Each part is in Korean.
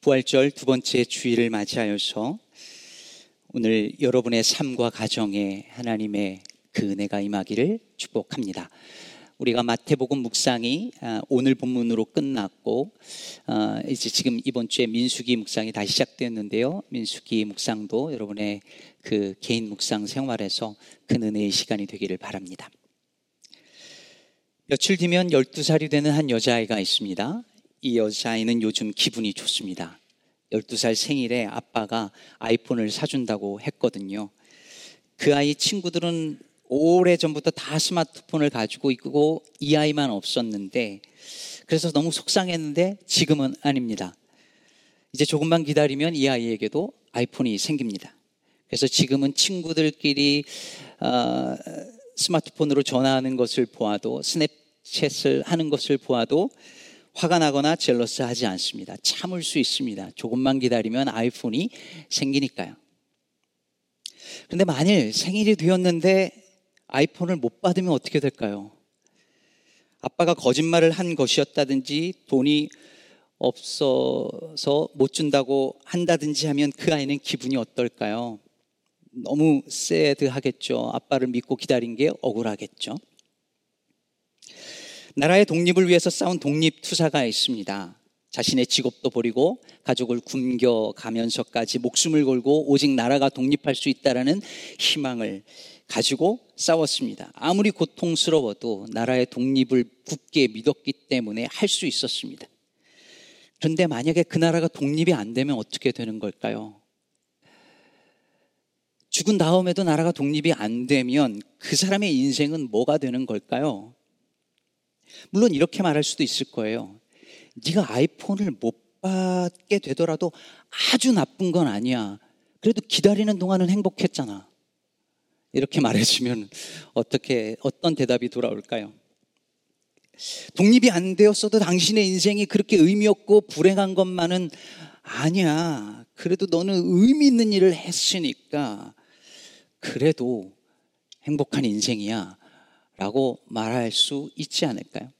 부활절 두 번째 주일을 맞이하여서 오늘 여러분의 삶과 가정에 하나님의 그 은혜가 임하기를 축복합니다. 우리가 마태복음 묵상이 아, 오늘 본문으로 끝났고 아, 이제 지금 이번 주에 민수기 묵상이 다시 시작되었는데요. 민수기 묵상도 여러분의 그 개인 묵상 생활에서 큰 은혜의 시간이 되기를 바랍니다. 며칠 뒤면 12살이 되는 한 여자아이가 있습니다. 이 여자아이는 요즘 기분이 좋습니다. 12살 생일에 아빠가 아이폰을 사준다고 했거든요. 그 아이 친구들은 오래 전부터 다 스마트폰을 가지고 있고 이 아이만 없었는데 그래서 너무 속상했는데 지금은 아닙니다. 이제 조금만 기다리면 이 아이에게도 아이폰이 생깁니다. 그래서 지금은 친구들끼리 어, 스마트폰으로 전화하는 것을 보아도 스냅챗을 하는 것을 보아도 화가 나거나 젤러스 하지 않습니다. 참을 수 있습니다. 조금만 기다리면 아이폰이 생기니까요. 그런데 만일 생일이 되었는데 아이폰을 못 받으면 어떻게 될까요? 아빠가 거짓말을 한 것이었다든지 돈이 없어서 못 준다고 한다든지 하면 그 아이는 기분이 어떨까요? 너무 새드하겠죠. 아빠를 믿고 기다린 게 억울하겠죠. 나라의 독립을 위해서 싸운 독립투사가 있습니다. 자신의 직업도 버리고 가족을 굶겨가면서까지 목숨을 걸고 오직 나라가 독립할 수 있다라는 희망을 가지고 싸웠습니다. 아무리 고통스러워도 나라의 독립을 굳게 믿었기 때문에 할 수 있었습니다. 그런데 만약에 그 나라가 독립이 안 되면 어떻게 되는 걸까요? 죽은 다음에도 나라가 독립이 안 되면 그 사람의 인생은 뭐가 되는 걸까요? 물론 이렇게 말할 수도 있을 거예요. 네가 아이폰을 못 받게 되더라도 아주 나쁜 건 아니야. 그래도 기다리는 동안은 행복했잖아. 이렇게 말해주면 어떻게 어떤 대답이 돌아올까요? 독립이 안 되었어도 당신의 인생이 그렇게 의미 없고 불행한 것만은 아니야. 그래도 너는 의미 있는 일을 했으니까 그래도 행복한 인생이야. 라고 말할 수 있지 않을까요?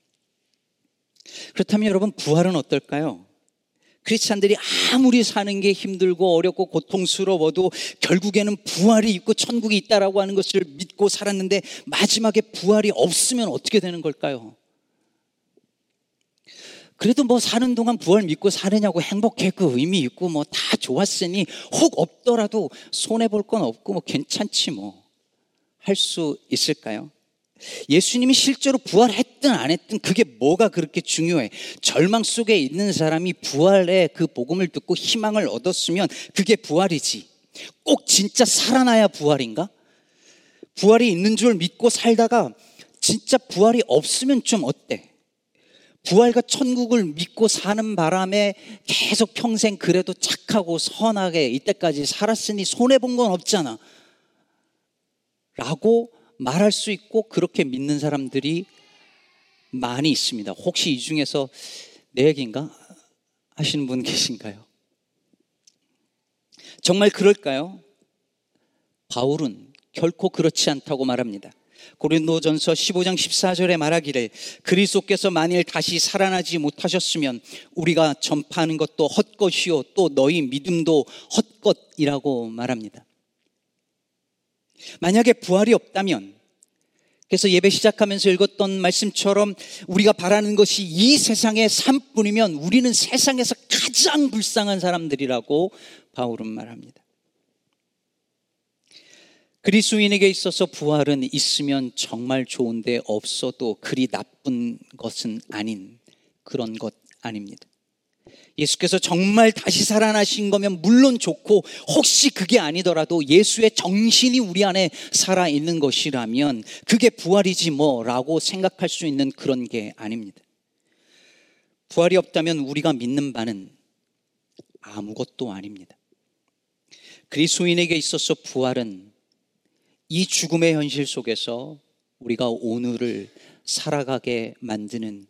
그렇다면 여러분, 부활은 어떨까요? 크리스찬들이 아무리 사는 게 힘들고 어렵고 고통스러워도 결국에는 부활이 있고 천국이 있다라고 하는 것을 믿고 살았는데 마지막에 부활이 없으면 어떻게 되는 걸까요? 그래도 뭐 사는 동안 부활 믿고 사느냐고 행복해 그 의미 있고 뭐 다 좋았으니 혹 없더라도 손해 볼 건 없고 뭐 괜찮지 뭐 할 수 있을까요? 예수님이 실제로 부활했든 안 했든 그게 뭐가 그렇게 중요해? 절망 속에 있는 사람이 부활의 그 복음을 듣고 희망을 얻었으면 그게 부활이지. 꼭 진짜 살아나야 부활인가? 부활이 있는 줄 믿고 살다가 진짜 부활이 없으면 좀 어때? 부활과 천국을 믿고 사는 바람에 계속 평생 그래도 착하고 선하게 이때까지 살았으니 손해본 건 없잖아. 라고 말할 수 있고 그렇게 믿는 사람들이 많이 있습니다. 혹시 이 중에서 내 얘기인가? 하시는 분 계신가요? 정말 그럴까요? 바울은 결코 그렇지 않다고 말합니다. 고린도전서 15장 14절에 말하기를 그리스도께서 만일 다시 살아나지 못하셨으면 우리가 전파하는 것도 헛것이요 또 너희 믿음도 헛것이라고 말합니다. 만약에 부활이 없다면 그래서 예배 시작하면서 읽었던 말씀처럼 우리가 바라는 것이 이 세상의 삶뿐이면 우리는 세상에서 가장 불쌍한 사람들이라고 바울은 말합니다. 그리스도인에게 있어서 부활은 있으면 정말 좋은데 없어도 그리 나쁜 것은 아닌 그런 것 아닙니다. 예수께서 정말 다시 살아나신 거면 물론 좋고 혹시 그게 아니더라도 예수의 정신이 우리 안에 살아 있는 것이라면 그게 부활이지 뭐라고 생각할 수 있는 그런 게 아닙니다. 부활이 없다면 우리가 믿는 바는 아무것도 아닙니다. 그리스도인에게 있어서 부활은 이 죽음의 현실 속에서 우리가 오늘을 살아가게 만드는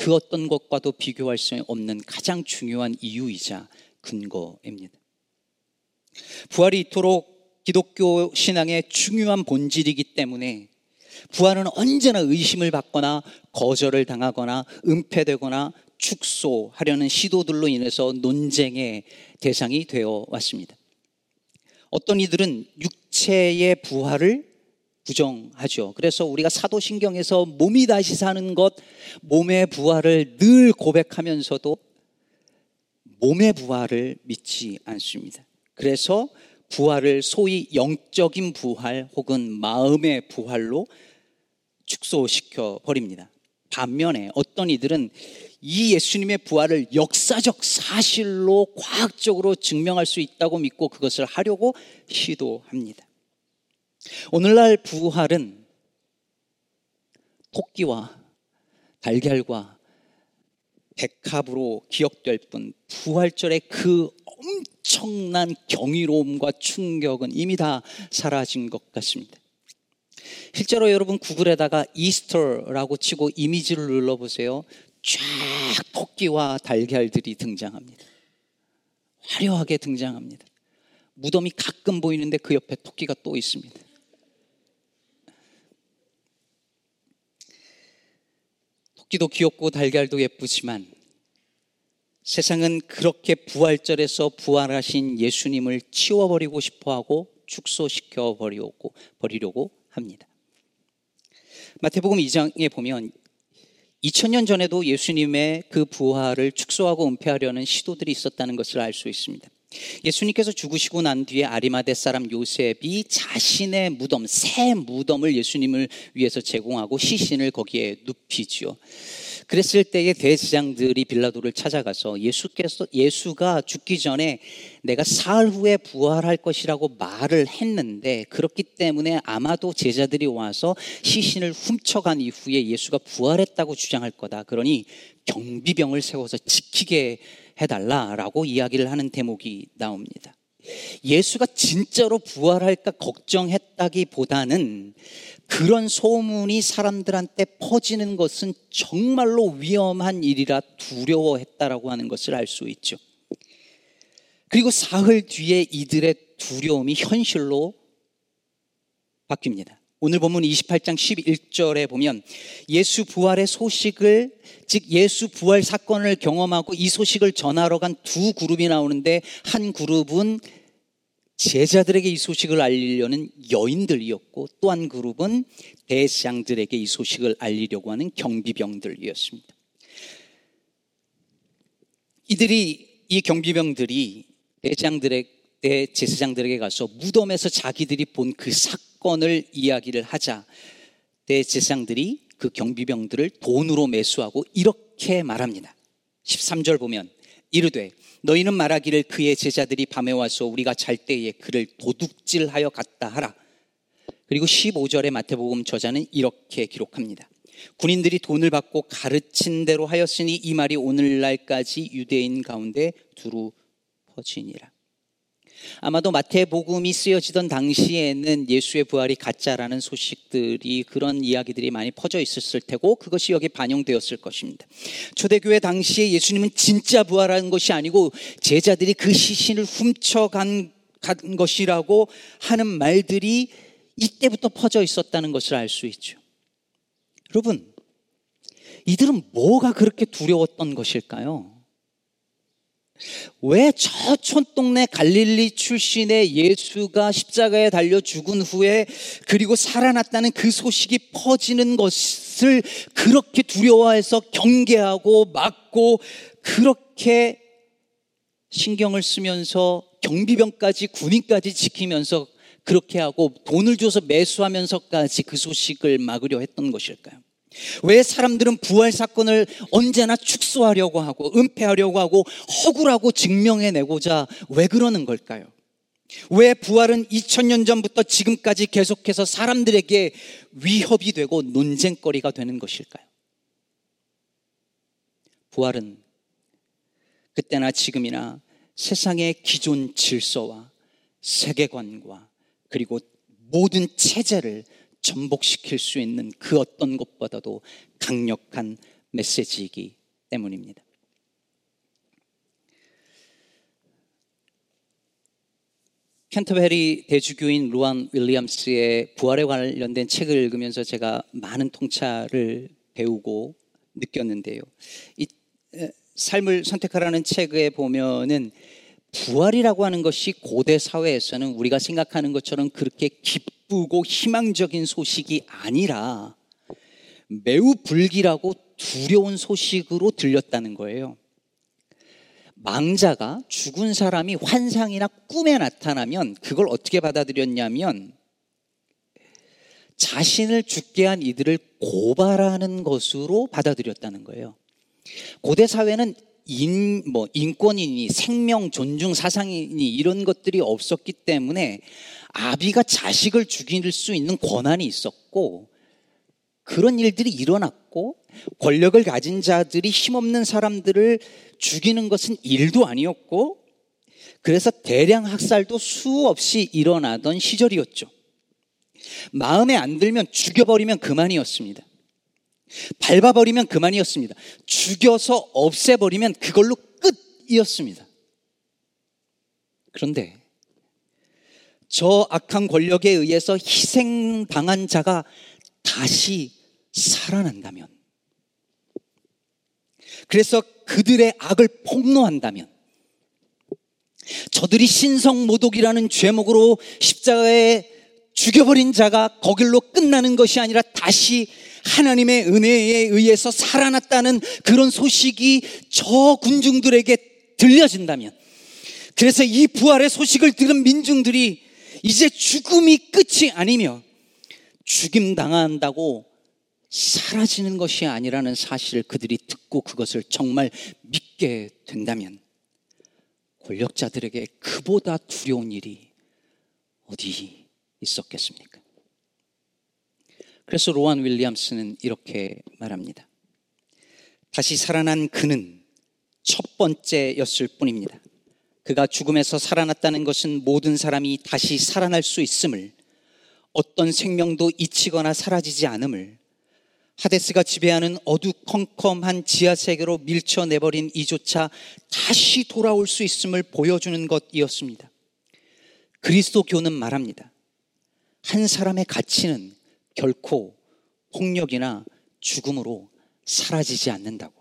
그 어떤 것과도 비교할 수 없는 가장 중요한 이유이자 근거입니다. 부활이 이토록 기독교 신앙의 중요한 본질이기 때문에 부활은 언제나 의심을 받거나 거절을 당하거나 은폐되거나 축소하려는 시도들로 인해서 논쟁의 대상이 되어 왔습니다. 어떤 이들은 육체의 부활을 부정하죠. 그래서 우리가 사도신경에서 몸이 다시 사는 것, 몸의 부활을 늘 고백하면서도 몸의 부활을 믿지 않습니다. 그래서 부활을 소위 영적인 부활 혹은 마음의 부활로 축소시켜 버립니다. 반면에 어떤 이들은 이 예수님의 부활을 역사적 사실로 과학적으로 증명할 수 있다고 믿고 그것을 하려고 시도합니다. 오늘날 부활은 토끼와 달걀과 백합으로 기억될 뿐 부활절의 그 엄청난 경이로움과 충격은 이미 다 사라진 것 같습니다. 실제로 여러분 구글에다가 이스터라고 치고 이미지를 눌러보세요. 쫙 토끼와 달걀들이 등장합니다. 화려하게 등장합니다. 무덤이 가끔 보이는데 그 옆에 토끼가 또 있습니다. 토끼도 귀엽고 달걀도 예쁘지만 세상은 그렇게 부활절에서 부활하신 예수님을 치워버리고 싶어 하고 축소시켜 버리려고, 버리려고 합니다. 마태복음 2장에 보면 2000년 전에도 예수님의 그 부활을 축소하고 은폐하려는 시도들이 있었다는 것을 알 수 있습니다. 예수님께서 죽으시고 난 뒤에 아리마대 사람 요셉이 자신의 무덤, 새 무덤을 예수님을 위해서 제공하고 시신을 거기에 눕히지요. 그랬을 때에 대제장들이 빌라도를 찾아가서 예수께서 예수가 죽기 전에 내가 사흘 후에 부활할 것이라고 말을 했는데 그렇기 때문에 아마도 제자들이 와서 시신을 훔쳐간 이후에 예수가 부활했다고 주장할 거다. 그러니 경비병을 세워서 지키게 해달라라고 이야기를 하는 대목이 나옵니다. 예수가 진짜로 부활할까 걱정했다기보다는 그런 소문이 사람들한테 퍼지는 것은 정말로 위험한 일이라 두려워했다라고 하는 것을 알 수 있죠. 그리고 사흘 뒤에 이들의 두려움이 현실로 바뀝니다. 오늘 본문 28장 11절에 보면 예수 부활의 소식을 즉 예수 부활 사건을 경험하고 이 소식을 전하러 간 두 그룹이 나오는데 한 그룹은 제자들에게 이 소식을 알리려는 여인들이었고 또한 그룹은 대장들에게 이 소식을 알리려고 하는 경비병들이었습니다. 이들이 이 경비병들이 대장들에게 대제사장들에게 가서 무덤에서 자기들이 본 그 사건을 이야기를 하자 대제사장들이 그 경비병들을 돈으로 매수하고 이렇게 말합니다. 13절 보면 이르되 너희는 말하기를 그의 제자들이 밤에 와서 우리가 잘 때에 그를 도둑질하여 갔다 하라. 그리고 15절의 마태복음 저자는 이렇게 기록합니다. 군인들이 돈을 받고 가르친 대로 하였으니 이 말이 오늘날까지 유대인 가운데 두루 퍼지니라. 아마도 마태복음이 쓰여지던 당시에는 예수의 부활이 가짜라는 소식들이 그런 이야기들이 많이 퍼져 있었을 테고 그것이 여기 반영되었을 것입니다. 초대교회 당시에 예수님은 진짜 부활한 것이 아니고 제자들이 그 시신을 훔쳐간 것이라고 하는 말들이 이때부터 퍼져 있었다는 것을 알 수 있죠. 여러분, 이들은 뭐가 그렇게 두려웠던 것일까요? 왜 저 촌동네 갈릴리 출신의 예수가 십자가에 달려 죽은 후에 그리고 살아났다는 그 소식이 퍼지는 것을 그렇게 두려워해서 경계하고 막고 그렇게 신경을 쓰면서 경비병까지 군인까지 지키면서 그렇게 하고 돈을 줘서 매수하면서까지 그 소식을 막으려 했던 것일까요? 왜 사람들은 부활 사건을 언제나 축소하려고 하고 은폐하려고 하고 허구라고 증명해내고자 왜 그러는 걸까요? 왜 부활은 2000년 전부터 지금까지 계속해서 사람들에게 위협이 되고 논쟁거리가 되는 것일까요? 부활은 그때나 지금이나 세상의 기존 질서와 세계관과 그리고 모든 체제를 전복시킬 수 있는 그 어떤 것보다도 강력한 메시지이기 때문입니다. 캔터베리 대주교인 루안 윌리엄스의 부활에 관련된 책을 읽으면서 제가 많은 통찰을 배우고 느꼈는데요. 이 삶을 선택하라는 책에 보면은 부활이라고 하는 것이 고대 사회에서는 우리가 생각하는 것처럼 그렇게 기쁘고 희망적인 소식이 아니라 매우 불길하고 두려운 소식으로 들렸다는 거예요. 망자가 죽은 사람이 환상이나 꿈에 나타나면 그걸 어떻게 받아들였냐면 자신을 죽게 한 이들을 고발하는 것으로 받아들였다는 거예요. 고대 사회는 인, 뭐, 인권이니 생명 존중 사상이니 이런 것들이 없었기 때문에 아비가 자식을 죽일 수 있는 권한이 있었고 그런 일들이 일어났고 권력을 가진 자들이 힘없는 사람들을 죽이는 것은 일도 아니었고 그래서 대량 학살도 수없이 일어나던 시절이었죠. 마음에 안 들면 죽여버리면 그만이었습니다. 밟아버리면 그만이었습니다. 죽여서 없애버리면 그걸로 끝이었습니다. 그런데 저 악한 권력에 의해서 희생당한 자가 다시 살아난다면, 그래서 그들의 악을 폭로한다면, 저들이 신성 모독이라는 죄목으로 십자가에 죽여버린 자가 거길로 끝나는 것이 아니라 다시 하나님의 은혜에 의해서 살아났다는 그런 소식이 저 군중들에게 들려진다면, 그래서 이 부활의 소식을 들은 민중들이 이제 죽음이 끝이 아니며 죽임 당한다고 사라지는 것이 아니라는 사실을 그들이 듣고 그것을 정말 믿게 된다면 권력자들에게 그보다 두려운 일이 어디 있었겠습니까? 그래서 로안 윌리엄스는 이렇게 말합니다. 다시 살아난 그는 첫 번째였을 뿐입니다. 그가 죽음에서 살아났다는 것은 모든 사람이 다시 살아날 수 있음을 어떤 생명도 잊히거나 사라지지 않음을 하데스가 지배하는 어두컴컴한 지하 세계로 밀쳐내버린 이조차 다시 돌아올 수 있음을 보여주는 것이었습니다. 그리스도교는 말합니다. 한 사람의 가치는 결코 폭력이나 죽음으로 사라지지 않는다고.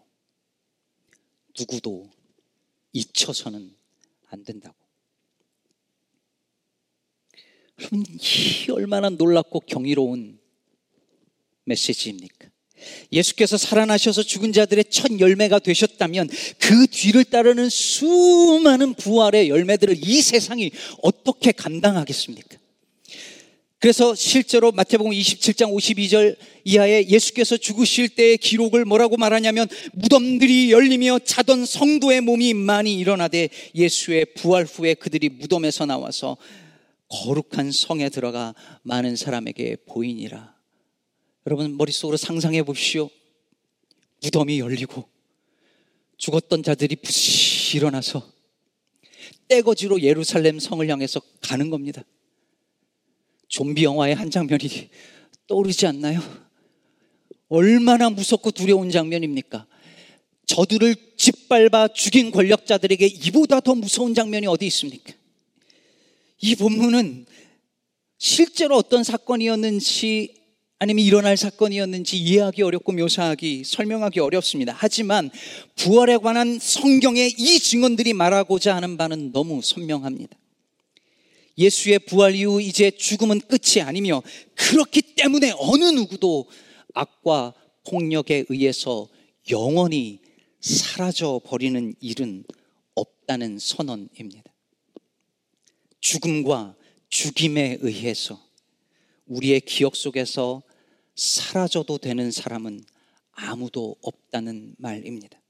누구도 잊혀서는 안 된다고. 여러분, 이 얼마나 놀랍고 경이로운 메시지입니까? 예수께서 살아나셔서 죽은 자들의 첫 열매가 되셨다면 그 뒤를 따르는 수많은 부활의 열매들을 이 세상이 어떻게 감당하겠습니까? 그래서 실제로 마태복음 27장 52절 이하에 예수께서 죽으실 때의 기록을 뭐라고 말하냐면 무덤들이 열리며 자던 성도의 몸이 많이 일어나되 예수의 부활 후에 그들이 무덤에서 나와서 거룩한 성에 들어가 많은 사람에게 보이니라. 여러분 머릿속으로 상상해 보십시오. 무덤이 열리고 죽었던 자들이 부시 일어나서 떼거지로 예루살렘 성을 향해서 가는 겁니다. 좀비 영화의 한 장면이 떠오르지 않나요? 얼마나 무섭고 두려운 장면입니까? 저들을 짓밟아 죽인 권력자들에게 이보다 더 무서운 장면이 어디 있습니까? 이 본문은 실제로 어떤 사건이었는지 아니면 일어날 사건이었는지 이해하기 어렵고 묘사하기, 설명하기 어렵습니다. 하지만 부활에 관한 성경의 이 증언들이 말하고자 하는 바는 너무 선명합니다. 예수의 부활 이후 이제 죽음은 끝이 아니며 그렇기 때문에 어느 누구도 악과 폭력에 의해서 영원히 사라져 버리는 일은 없다는 선언입니다. 죽음과 죽임에 의해서 우리의 기억 속에서 사라져도 되는 사람은 아무도 없다는 말입니다.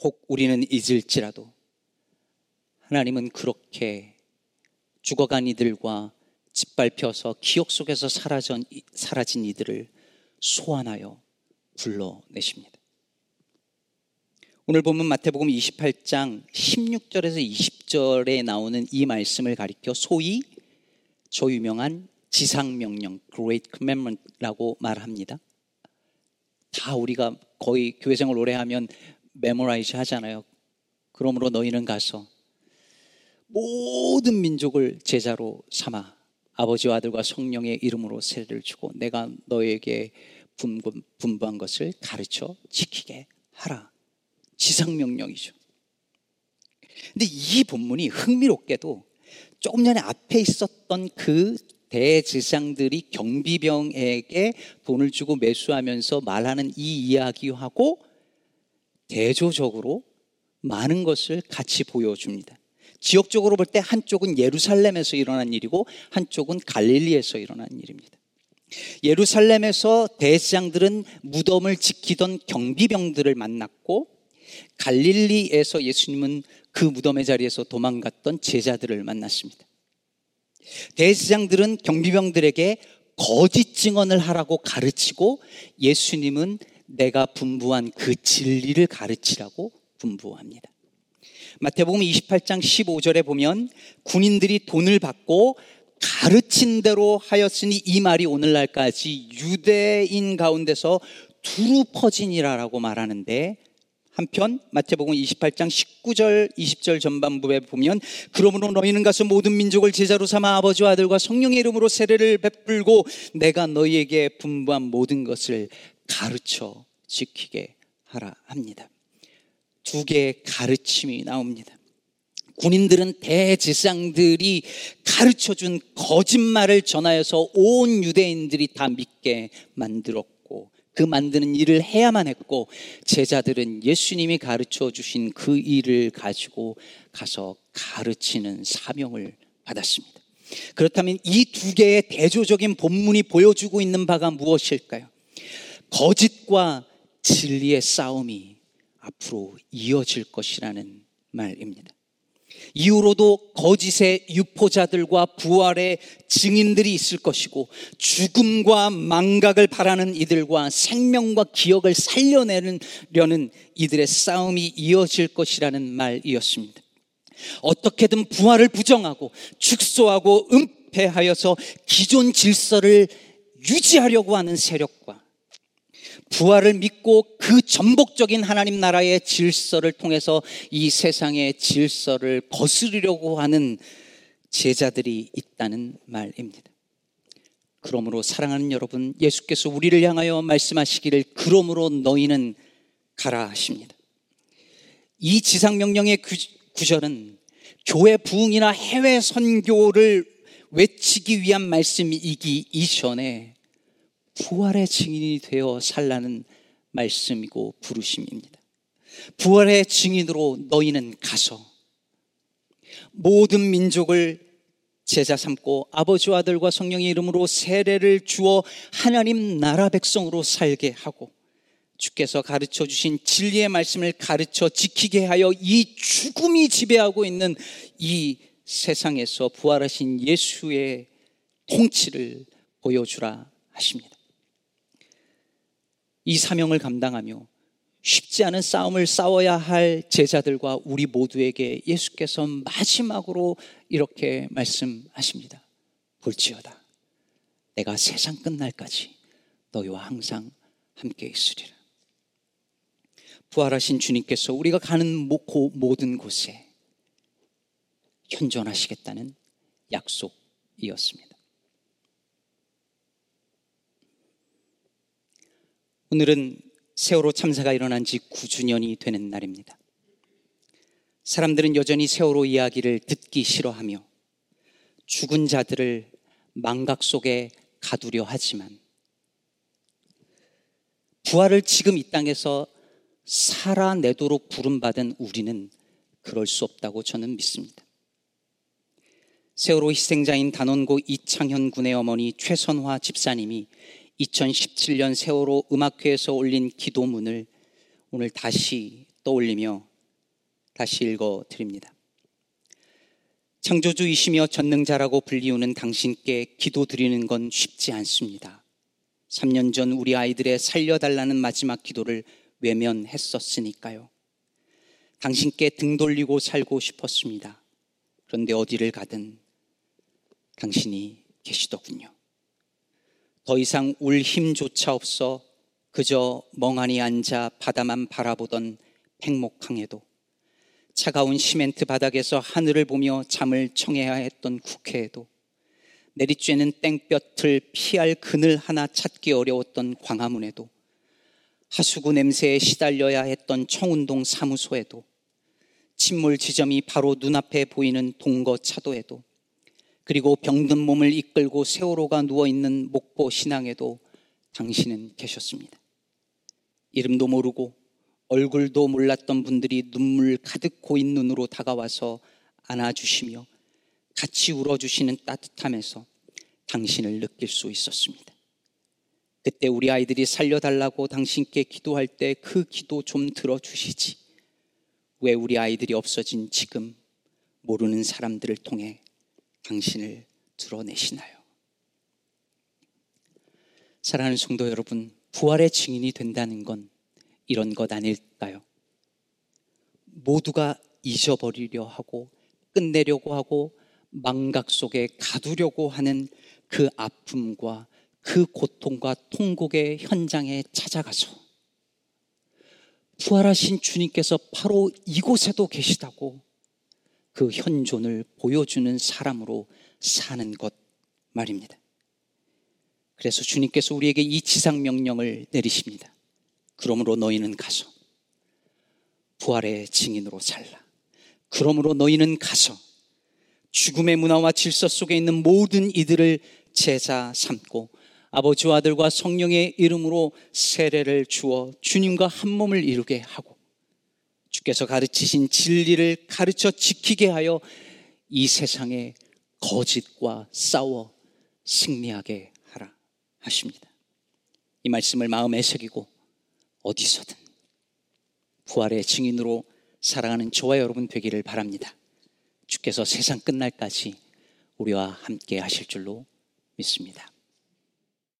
혹 우리는 잊을지라도 하나님은 그렇게 죽어간 이들과 짓밟혀서 기억 속에서 사라진, 사라진 이들을 소환하여 불러내십니다. 오늘 보면 마태복음 28장 16절에서 20절에 나오는 이 말씀을 가리켜 소위 저 유명한 지상명령 Great Commandment라고 말합니다. 다 우리가 거의 교회생활 오래 하면 memorize 하잖아요. 그러므로 너희는 가서 모든 민족을 제자로 삼아 아버지와 아들과 성령의 이름으로 세례를 주고 내가 너에게 분부한 것을 가르쳐 지키게 하라. 지상명령이죠. 근데 이 본문이 흥미롭게도 조금 전에 앞에 있었던 그 대제사장들이 경비병에게 돈을 주고 매수하면서 말하는 이 이야기하고 대조적으로 많은 것을 같이 보여줍니다. 지역적으로 볼 때 한쪽은 예루살렘에서 일어난 일이고 한쪽은 갈릴리에서 일어난 일입니다. 예루살렘에서 대제장들은 무덤을 지키던 경비병들을 만났고 갈릴리에서 예수님은 그 무덤의 자리에서 도망갔던 제자들을 만났습니다. 대제장들은 경비병들에게 거짓 증언을 하라고 가르치고 예수님은 내가 분부한 그 진리를 가르치라고 분부합니다. 마태복음 28장 15절에 보면 군인들이 돈을 받고 가르친 대로 하였으니 이 말이 오늘날까지 유대인 가운데서 두루 퍼진이라라고 말하는데 한편 마태복음 28장 19절 20절 전반부에 보면 그러므로 너희는 가서 모든 민족을 제자로 삼아 아버지와 아들과 성령의 이름으로 세례를 베풀고 내가 너희에게 분부한 모든 것을 가르쳐 지키게 하라 합니다. 두 개의 가르침이 나옵니다. 군인들은 대지상들이 가르쳐 준 거짓말을 전하여서 온 유대인들이 다 믿게 만들었고 그 만드는 일을 해야만 했고 제자들은 예수님이 가르쳐 주신 그 일을 가지고 가서 가르치는 사명을 받았습니다. 그렇다면 이 두 개의 대조적인 본문이 보여주고 있는 바가 무엇일까요? 거짓과 진리의 싸움이 앞으로 이어질 것이라는 말입니다. 이후로도 거짓의 유포자들과 부활의 증인들이 있을 것이고 죽음과 망각을 바라는 이들과 생명과 기억을 살려내려는 이들의 싸움이 이어질 것이라는 말이었습니다. 어떻게든 부활을 부정하고 축소하고 은폐하여서 기존 질서를 유지하려고 하는 세력과 부활을 믿고 그 전복적인 하나님 나라의 질서를 통해서 이 세상의 질서를 거스르려고 하는 제자들이 있다는 말입니다. 그러므로 사랑하는 여러분, 예수께서 우리를 향하여 말씀하시기를 그러므로 너희는 가라 하십니다. 이 지상명령의 구절은 교회 부흥이나 해외 선교를 외치기 위한 말씀이기 이전에 부활의 증인이 되어 살라는 말씀이고 부르심입니다. 부활의 증인으로 너희는 가서 모든 민족을 제자 삼고 아버지와 아들과 성령의 이름으로 세례를 주어 하나님 나라 백성으로 살게 하고 주께서 가르쳐 주신 진리의 말씀을 가르쳐 지키게 하여 이 죽음이 지배하고 있는 이 세상에서 부활하신 예수의 통치를 보여주라 하십니다. 이 사명을 감당하며 쉽지 않은 싸움을 싸워야 할 제자들과 우리 모두에게 예수께서 마지막으로 이렇게 말씀하십니다. 볼지어다. 내가 세상 끝날까지 너희와 항상 함께 있으리라. 부활하신 주님께서 우리가 가는 모든 곳에 현존하시겠다는 약속이었습니다. 오늘은 세월호 참사가 일어난 지 9주년이 되는 날입니다. 사람들은 여전히 세월호 이야기를 듣기 싫어하며 죽은 자들을 망각 속에 가두려 하지만 부활을 지금 이 땅에서 살아내도록 부름받은 우리는 그럴 수 없다고 저는 믿습니다. 세월호 희생자인 단원고 이창현 군의 어머니 최선화 집사님이 2017년 세월호 음악회에서 올린 기도문을 오늘 다시 떠올리며 다시 읽어 드립니다. 창조주이시며 전능자라고 불리우는 당신께 기도 드리는 건 쉽지 않습니다. 3년 전 우리 아이들의 살려달라는 마지막 기도를 외면했었으니까요. 당신께 등 돌리고 살고 싶었습니다. 그런데 어디를 가든 당신이 계시더군요. 더 이상 울 힘조차 없어 그저 멍하니 앉아 바다만 바라보던 팽목항에도 차가운 시멘트 바닥에서 하늘을 보며 잠을 청해야 했던 국회에도 내리쬐는 땡볕을 피할 그늘 하나 찾기 어려웠던 광화문에도 하수구 냄새에 시달려야 했던 청운동 사무소에도 침몰 지점이 바로 눈앞에 보이는 동거 차도에도 그리고 병든 몸을 이끌고 세월호가 누워있는 목포 신앙에도 당신은 계셨습니다. 이름도 모르고 얼굴도 몰랐던 분들이 눈물 가득 고인 눈으로 다가와서 안아주시며 같이 울어주시는 따뜻함에서 당신을 느낄 수 있었습니다. 그때 우리 아이들이 살려달라고 당신께 기도할 때 그 기도 좀 들어주시지. 왜 우리 아이들이 없어진 지금 모르는 사람들을 통해 당신을 드러내시나요? 사랑하는 성도 여러분, 부활의 증인이 된다는 건 이런 것 아닐까요? 모두가 잊어버리려 하고 끝내려고 하고 망각 속에 가두려고 하는 그 아픔과 그 고통과 통곡의 현장에 찾아가서 부활하신 주님께서 바로 이곳에도 계시다고 그 현존을 보여주는 사람으로 사는 것 말입니다. 그래서 주님께서 우리에게 이 지상 명령을 내리십니다. 그러므로 너희는 가서 부활의 증인으로 살라. 그러므로 너희는 가서 죽음의 문화와 질서 속에 있는 모든 이들을 제자 삼고 아버지와 아들과 성령의 이름으로 세례를 주어 주님과 한 몸을 이루게 하고 주께서 가르치신 진리를 가르쳐 지키게 하여 이 세상에 거짓과 싸워 승리하게 하라 하십니다. 이 말씀을 마음에 새기고 어디서든 부활의 증인으로 살아가는 저와 여러분 되기를 바랍니다. 주께서 세상 끝날까지 우리와 함께 하실 줄로 믿습니다.